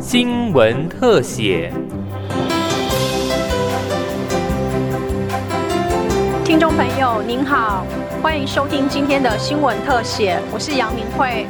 新闻特写。听众朋友您好，欢迎收听今天的新闻特写，我是杨明慧。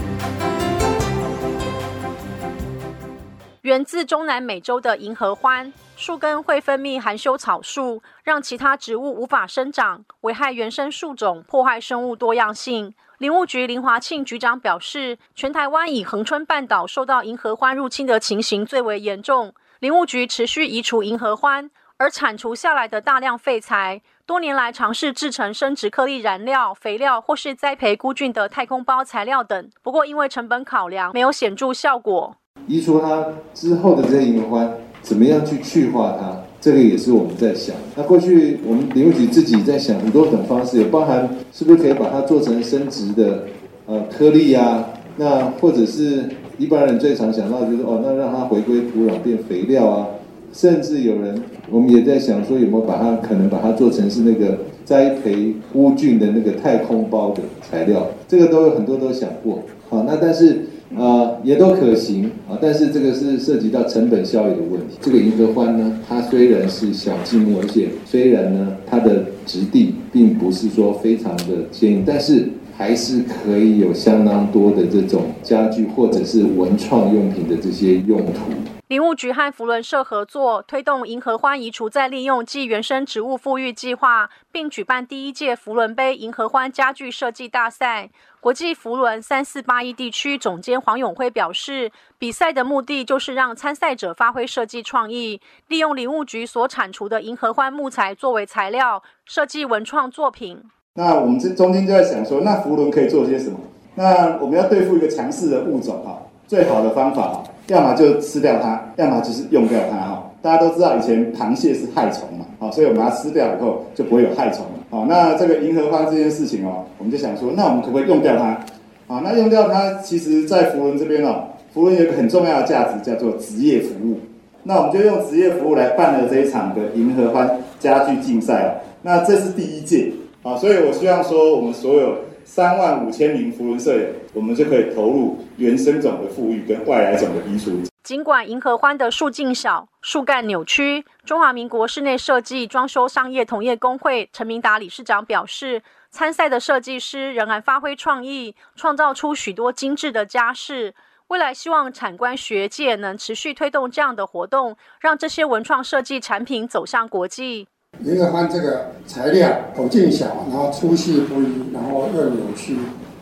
源自中南美洲的银河欢树根会分泌含羞草素，让其他植物无法生长，危害原生树种，破坏生物多样性。林务局林华庆局长表示，全台湾以恒春半岛受到银河欢入侵的情形最为严重。林务局持续移除银河欢，而铲除下来的大量废材，多年来尝试制成生殖颗粒燃料、肥料或是栽培菇菌的太空包材料等，不过因为成本考量，没有显著效果。移除它之后的这些银河欢，怎么样去去化它？这个也是我们在想，那过去我们林务局自己在想很多种方式，也包含是不是可以把它做成生殖的呃颗粒啊，那或者是一般人最常想到就是哦，那让它回归土壤变肥料啊，甚至有人我们也在想说有没有把它可能把它做成是那个栽培乌菌的那个太空包的材料，这个都有很多都想过，好，那但是。呃，也都可行啊，但是这个是涉及到成本效益的问题。这个银河欢呢，它虽然是小积木，而且虽然呢，它的质地并不是说非常的坚硬，但是还是可以有相当多的这种家具或者是文创用品的这些用途。林务局和福伦社合作，推动银河欢移除再利用暨原生植物富裕计划，并举办第一届福伦杯银河欢家具设计大赛。国际福伦三四八一地区总监黄永辉表示，比赛的目的就是让参赛者发挥设计创意，利用林务局所产出的银河欢木材作为材料，设计文创作品。那我们这中间就在想说，那福伦可以做些什么？那我们要对付一个强势的物种哈，最好的方法哈。要么就吃掉它，要么就是用掉它哈。大家都知道以前螃蟹是害虫嘛，好，所以我们把它吃掉以后就不会有害虫了。好，那这个银河花这件事情哦，我们就想说，那我们可不可以用掉它？好，那用掉它，其实在福伦这边哦，福伦有一个很重要的价值叫做职业服务。那我们就用职业服务来办了这一场的银河欢家具竞赛哦。那这是第一届啊，所以我希望说我们所有。三万五千名福伦社友，我们就可以投入原生种的富裕跟外来种的移除。尽管银河欢的树径小、树干扭曲，中华民国室内设计装修商业同业工会陈明达理事长表示，参赛的设计师仍然发挥创意，创造出许多精致的家饰。未来希望产官学界能持续推动这样的活动，让这些文创设计产品走向国际。银河欢这个材料口径小，然后粗细不一，然后又扭曲，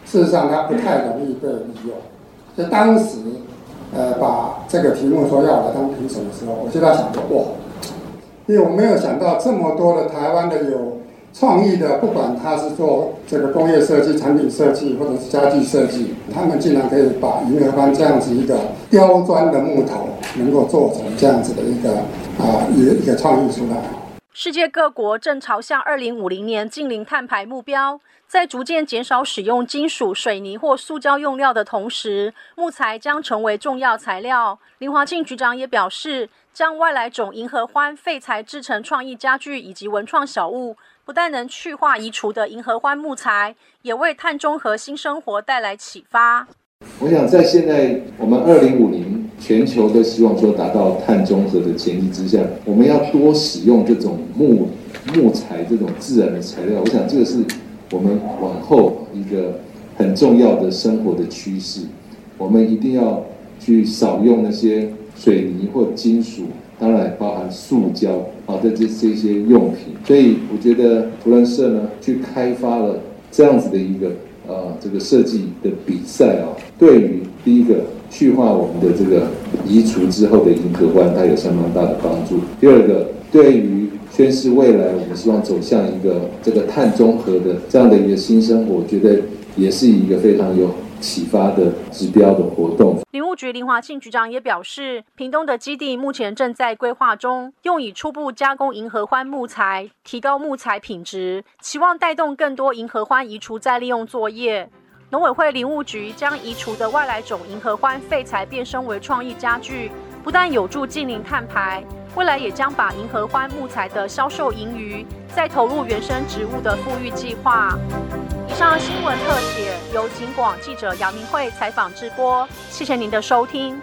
事实上它不太容易被利用。就当时，呃，把这个题目说要来当评审的时候，我就在想，哇，因为我没有想到这么多的台湾的有创意的，不管他是做这个工业设计、产品设计或者是家具设计，他们竟然可以把银河欢这样子一个刁钻的木头，能够做成这样子的一个啊一个一个创意出来。世界各国正朝向二零五零年近零碳排目标，在逐渐减少使用金属、水泥或塑胶用料的同时，木材将成为重要材料。林华庆局长也表示，将外来种银河欢废材制成创意家具以及文创小物，不但能去化移除的银河欢木材，也为碳中和新生活带来启发。我想，在现在我们二零五零。全球都希望说达到碳中和的前提之下，我们要多使用这种木木材这种自然的材料。我想这个是我们往后一个很重要的生活的趋势。我们一定要去少用那些水泥或金属，当然包含塑胶啊的这这些用品。所以我觉得图伦社呢去开发了这样子的一个呃这个设计的比赛啊，对于第一个。去化我们的这个移除之后的银河湾，它有相当大的帮助。第二个，对于宣示未来，我们希望走向一个这个碳中和的这样的一个新生活，我觉得也是一个非常有启发的指标的活动。林务局林华庆局长也表示，屏东的基地目前正在规划中，用以初步加工银河欢木材，提高木材品质，期望带动更多银河欢移除再利用作业。农委会林务局将移除的外来种银河欢废材变身为创意家具，不但有助近邻碳排，未来也将把银河欢木材的销售盈余再投入原生植物的富裕计划。以上新闻特写由警广记者杨明慧采访直播，谢谢您的收听。